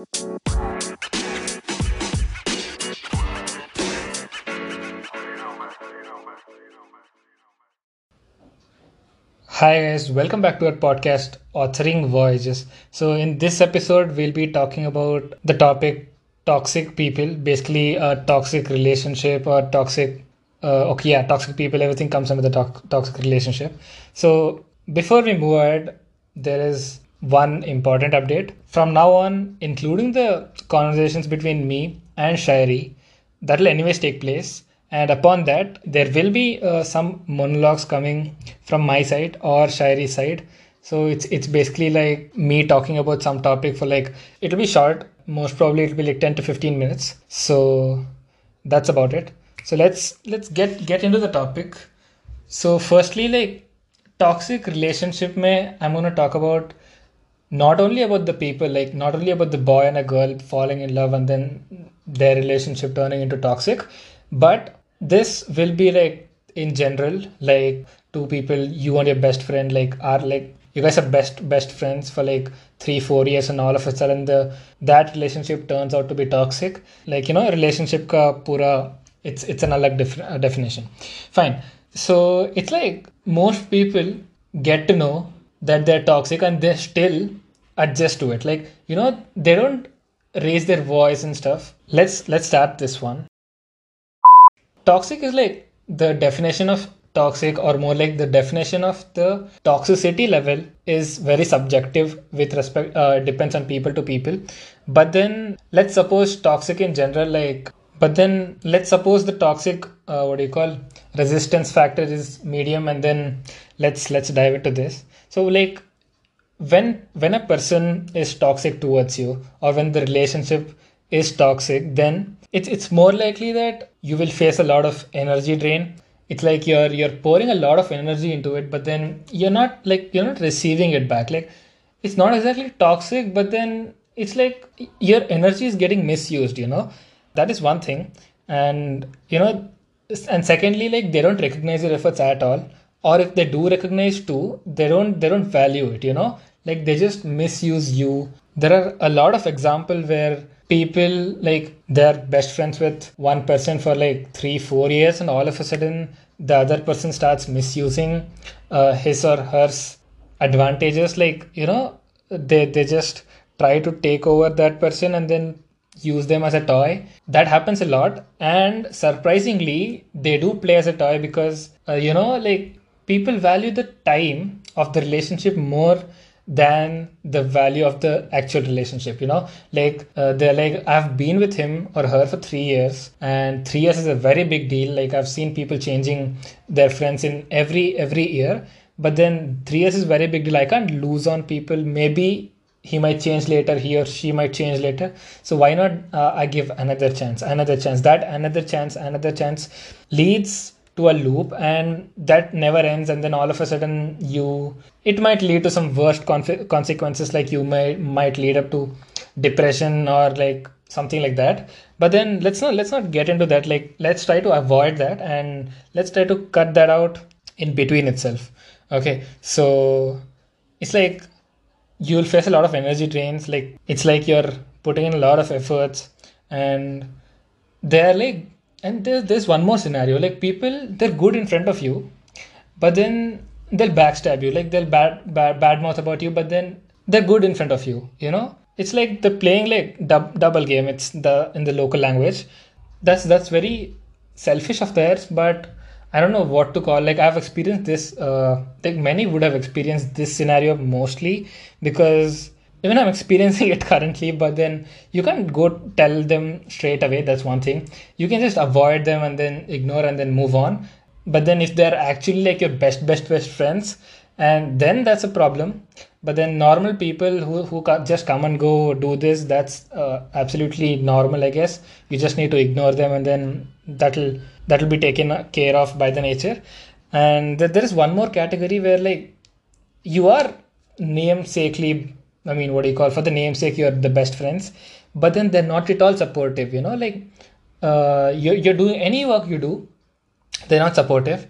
Hi guys, welcome back to our podcast Authoring Voyages. So in this episode we'll be talking about the topic toxic people, basically a toxic relationship or toxic uh, okay yeah, toxic people everything comes under the to- toxic relationship. So before we move ahead, there is one important update. From now on, including the conversations between me and Shairi, that will anyways take place. And upon that there will be uh, some monologues coming from my side or Shairi's side. So it's it's basically like me talking about some topic for like it'll be short. Most probably it'll be like 10 to 15 minutes. So that's about it. So let's let's get get into the topic. So firstly like toxic relationship mein i'm to talk about not only about the people like not only about the boy and a girl falling in love and then their relationship turning into toxic but this will be like in general like two people you and your best friend like are like you guys are best best friends for like three four years and all of a sudden the that relationship turns out to be toxic. Like you know relationship ka pura it's it's an alag def- definition. Fine. So it's like most people get to know that they're toxic and they still adjust to it. Like you know they don't raise their voice and stuff. Let's let's start this one. Toxic is like the definition of toxic or more like the definition of the toxicity level is very subjective with respect uh, depends on people to people. But then let's suppose toxic in general like but then let's suppose the toxic uh, what do you call resistance factor is medium and then let's let's dive into this. So like when when a person is toxic towards you or when the relationship is toxic then it's it's more likely that you will face a lot of energy drain. It's like you're you're pouring a lot of energy into it but then you're not like you're not receiving it back. Like it's not exactly toxic but then it's like your energy is getting misused you know? That is one thing. And you know and secondly like they don't recognize your efforts at all. Or if they do recognize too they don't they don't value it you know like they just misuse you. There are a lot of example where people like they're best friends with one person for like three four years and all of a sudden the other person starts misusing uh, his or her advantages. Like you know they they just try to take over that person and then use them as a toy. That happens a lot. And surprisingly they do play as a toy because uh, you know like people value the time of the relationship more than the value of the actual relationship you know? Like uh, they're like i've been with him or her for three years and three years is a very big deal. Like i've seen people changing their friends in every every year but then three years is very big deal. I can't lose on people. Maybe he might change later he or she might change later. So why not uh, i give another chance another chance? That another chance another chance leads to a loop and that never ends and then all of a sudden you it might lead to some worst conf- consequences like you might might lead up to depression or like something like that. But then let's not let's not get into that. Like let's try to avoid that and let's try to cut that out in between itself. Okay so it's like you'll face a lot of energy drains. Like it's like you're putting in a lot of efforts and they're like and there's there's one more scenario. Like people they're good in front of you but then they'll backstab you. Like they'll bad bad bad mouth about you but then they're good in front of you you know? It's like they're playing like dub, double game. It's the in the local language. That's that's very selfish of theirs but i don't know what to call. Like i've experienced this uh like many would have experienced this scenario mostly because even I'm experiencing it currently, but then you can't go tell them straight away. That's one thing. You can just avoid them and then ignore and then move on. But then if they're actually like your best, best, best friends, and then that's a problem. But then normal people who, who just come and go do this, that's uh, absolutely normal, I guess. You just need to ignore them and then that'll that'll be taken care of by the nature. And there is one more category where like you are namesakely I mean, what do you call for the namesake? You're the best friends, but then they're not at all supportive. You know, like uh, you're you're doing any work you do, they're not supportive.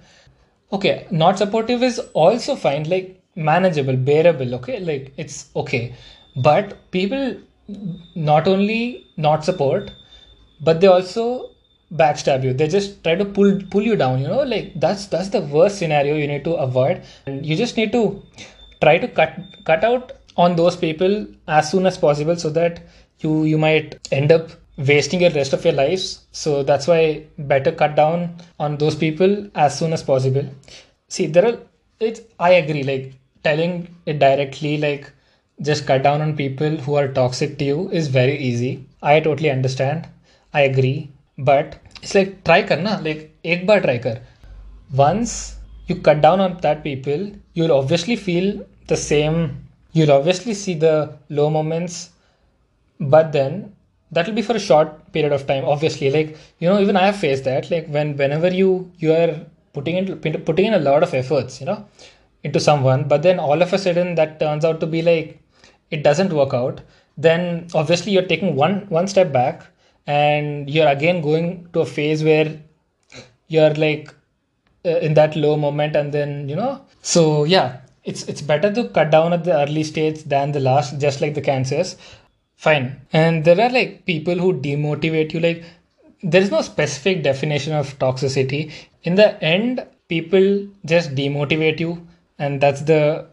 Okay, not supportive is also fine, like manageable, bearable. Okay, like it's okay, but people not only not support, but they also backstab you. They just try to pull pull you down. You know, like that's that's the worst scenario you need to avoid. And you just need to try to cut cut out on those people as soon as possible so that you you might end up wasting your rest of your lives. So that's why better cut down on those people as soon as possible. See there are it's i agree like telling it directly like just cut down on people who are toxic to you is very easy. I totally understand. I agree. But it's like try karna like ek bar try kar. Once you cut down on that people you'll obviously feel the same you'll obviously see the low moments but then that will be for a short period of time obviously. Like you know even i have faced that like when whenever you you are putting in putting in a lot of efforts you know into someone but then all of a sudden that turns out to be like it doesn't work out then obviously you're taking one one step back and you're again going to a phase where you're like uh, in that low moment and then you know. So yeah it's it's better to cut down at the early stage than the last just like the cancers. Fine. And there are like people who demotivate you. Like there is no specific definition of toxicity. In the end people just demotivate you and that's the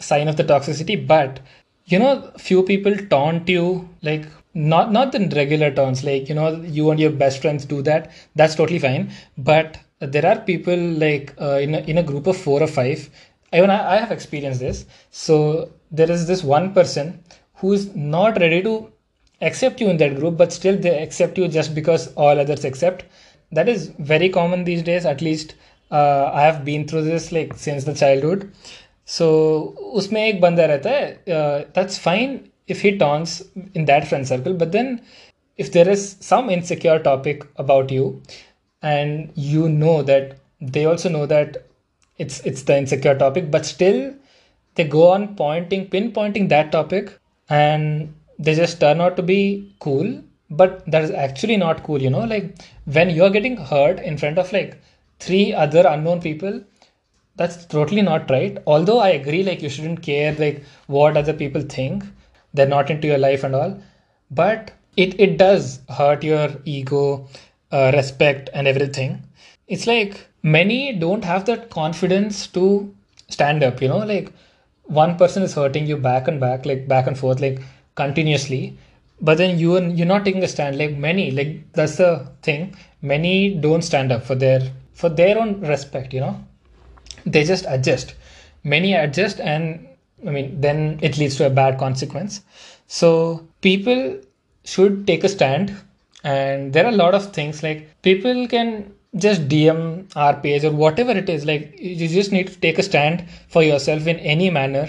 sign of the toxicity. But you know few people taunt you like not not in regular terms like you know you and your best friends do that. That's totally fine. But there are people like uh, in, a, in a group of four or five even I, I have experienced this so there is this one person who's not ready to accept you in that group, but still they accept you just because all others accept. That is very common these days. At least uh, I have been through this like since the childhood. So उसमें एक बंदा रहता है that's fine if he taunts in that friend circle, but then if there is some insecure topic about you and you know that they also know that it's it's the insecure topic but still they go on pointing pinpointing that topic and they just turn out to be cool but that is actually not cool you know? Like when you're getting hurt in front of like three other unknown people that's totally not right. Although i agree like you shouldn't care like what other people think they're not into your life and all but it, it does hurt your ego uh, respect and everything. It's like many don't have that confidence to stand up you know like one person is hurting you back and back like back and forth like continuously but then you you're not taking a stand like many like that's the thing many don't stand up for their for their own respect you know they just adjust. Many adjust and i mean then it leads to a bad consequence. So people should take a stand and there are a lot of things like people can just DM our or whatever it is. Like you just need to take a stand for yourself in any manner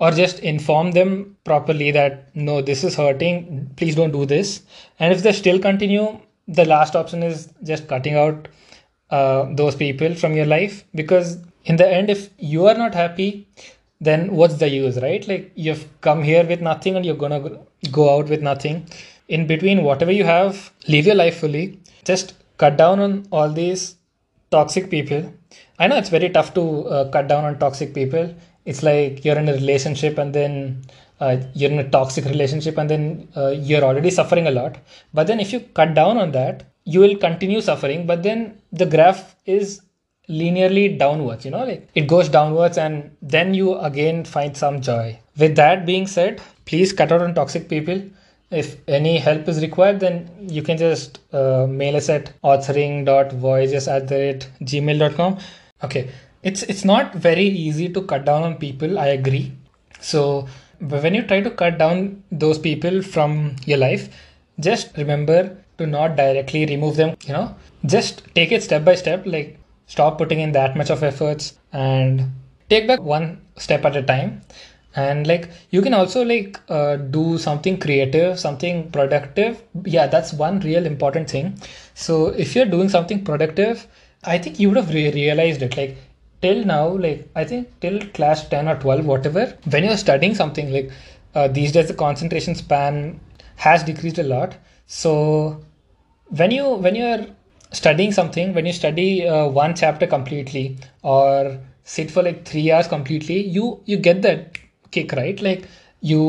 or just inform them properly that no, this is hurting. Please don't do this. And if they still continue, the last option is just cutting out uh, those people from your life because in the end, if you are not happy, then what's the use, right? Like you've come here with nothing and you're gonna go out with nothing. In between, whatever you have, live your life fully. Just cut down on all these toxic people. I know it's very tough to uh, cut down on toxic people. It's like you're in a relationship and then uh, you're in a toxic relationship and then uh, you're already suffering a lot. But then if you cut down on that, you will continue suffering. But then the graph is linearly downwards, you know, like it goes downwards and then you again find some joy. With that being said, please cut out on toxic people if any help is required, then you can just uh, mail us at authoring.voyages at the rate gmail.com. Okay, it's it's not very easy to cut down on people. I agree. So when you try to cut down those people from your life, just remember to not directly remove them. You know, just take it step by step. Like stop putting in that much of efforts and take back one step at a time and like you can also like uh, do something creative something productive. Yeah that's one real important thing. So if you're doing something productive i think you would have re- realized it. Like till now like i think till class 10 or 12 whatever when you're studying something like uh, these days the concentration span has decreased a lot. So when you when you're studying something when you study uh, one chapter completely or sit for like 3 hours completely you you get that kick, right? Like you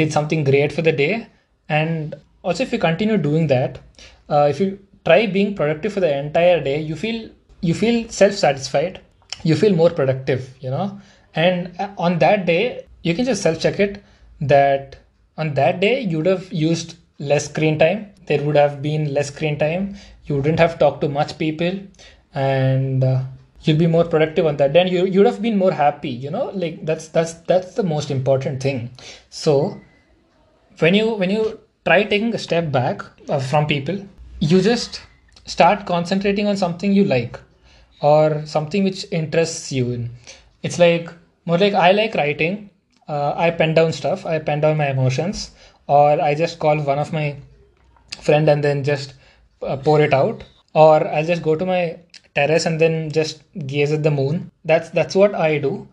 did something great for the day. And also if you continue doing that uh, if you try being productive for the entire day you feel you feel self-satisfied. You feel more productive you know? And uh, on that day you can just self-check it that on that day you would have used less screen time. There would have been less screen time. You wouldn't have talked to much people. And uh, you'll be more productive on that. Then you you would have been more happy you know? Like that's that's that's the most important thing. So when you when you try taking a step back uh, from people you just start concentrating on something you like or something which interests you. In it's like more like i like writing. Uh, i pen down stuff. I pen down my emotions. Or i just call one of my friend and then just uh, pour it out. Or i'll just go to my terrace and then just gaze at the moon. That's that's what i do.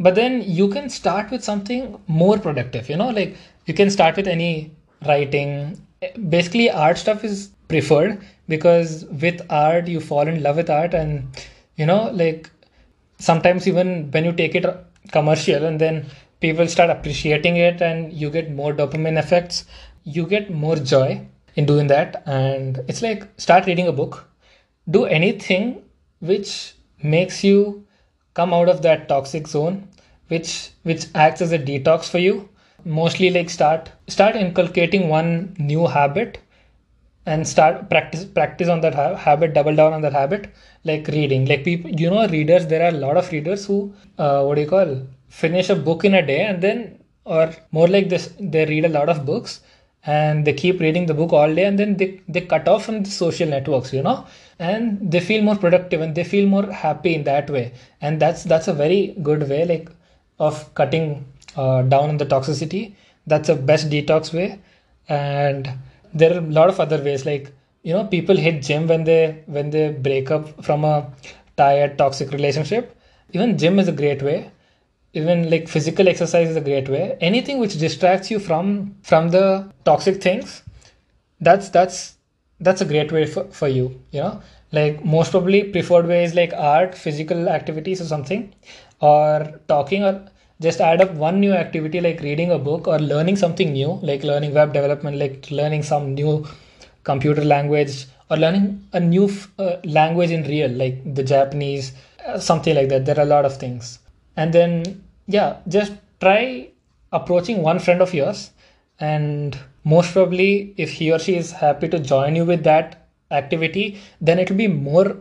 But then you can start with something more productive you know like you can start with any writing. Basically art stuff is preferred because with art you fall in love with art and you know like sometimes even when you take it commercial and then people start appreciating it and you get more dopamine effects you get more joy in doing that. And it's like start reading a book do anything which makes you come out of that toxic zone which which acts as a detox for you. Mostly like start start inculcating one new habit and start practice practice on that ha- habit double down on that habit like reading. Like people you know readers there are a lot of readers who uh, what do you call finish a book in a day and then or more like this they read a lot of books and they keep reading the book all day and then they, they cut off from the social networks you know and they feel more productive and they feel more happy in that way. And that's that's a very good way like of cutting uh, down on the toxicity. That's a best detox way. And there are a lot of other ways like you know people hit gym when they when they break up from a tired toxic relationship. Even gym is a great way even like physical exercise is a great way. Anything which distracts you from from the toxic things that's that's that's a great way for, for you you know? Like most probably preferred way is like art physical activities or something or talking or just add up one new activity like reading a book or learning something new like learning web development like learning some new computer language or learning a new uh, language in real like the japanese uh, something like that. There are a lot of things and then yeah just try approaching one friend of yours. And most probably if he or she is happy to join you with that activity then it will be more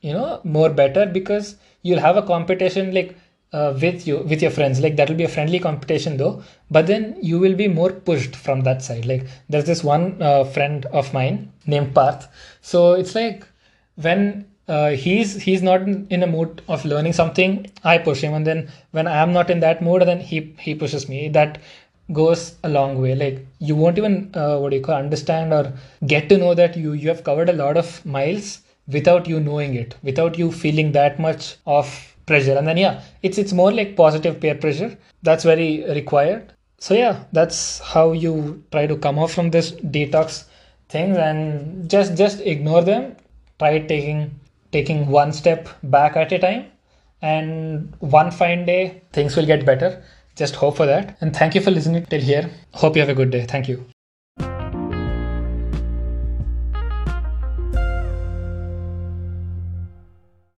you know more better because you'll have a competition like uh, with you with your friends. Like that will be a friendly competition though. But then you will be more pushed from that side. Like there's this one uh, friend of mine named Parth. So it's like when uh, he's he's not in, a mood of learning something. I push him and then when i am not in that mood then he he pushes me. That goes a long way. Like you won't even uh, what do you call understand or get to know that you you have covered a lot of miles without you knowing it without you feeling that much of pressure. And then yeah it's it's more like positive peer pressure. That's very required. So yeah that's how you try to come off from this detox things and just just ignore them. Try taking taking one step back at a time and one fine day things will get better. Just hope for that. And thank you for listening till here. Hope you have a good day. Thank you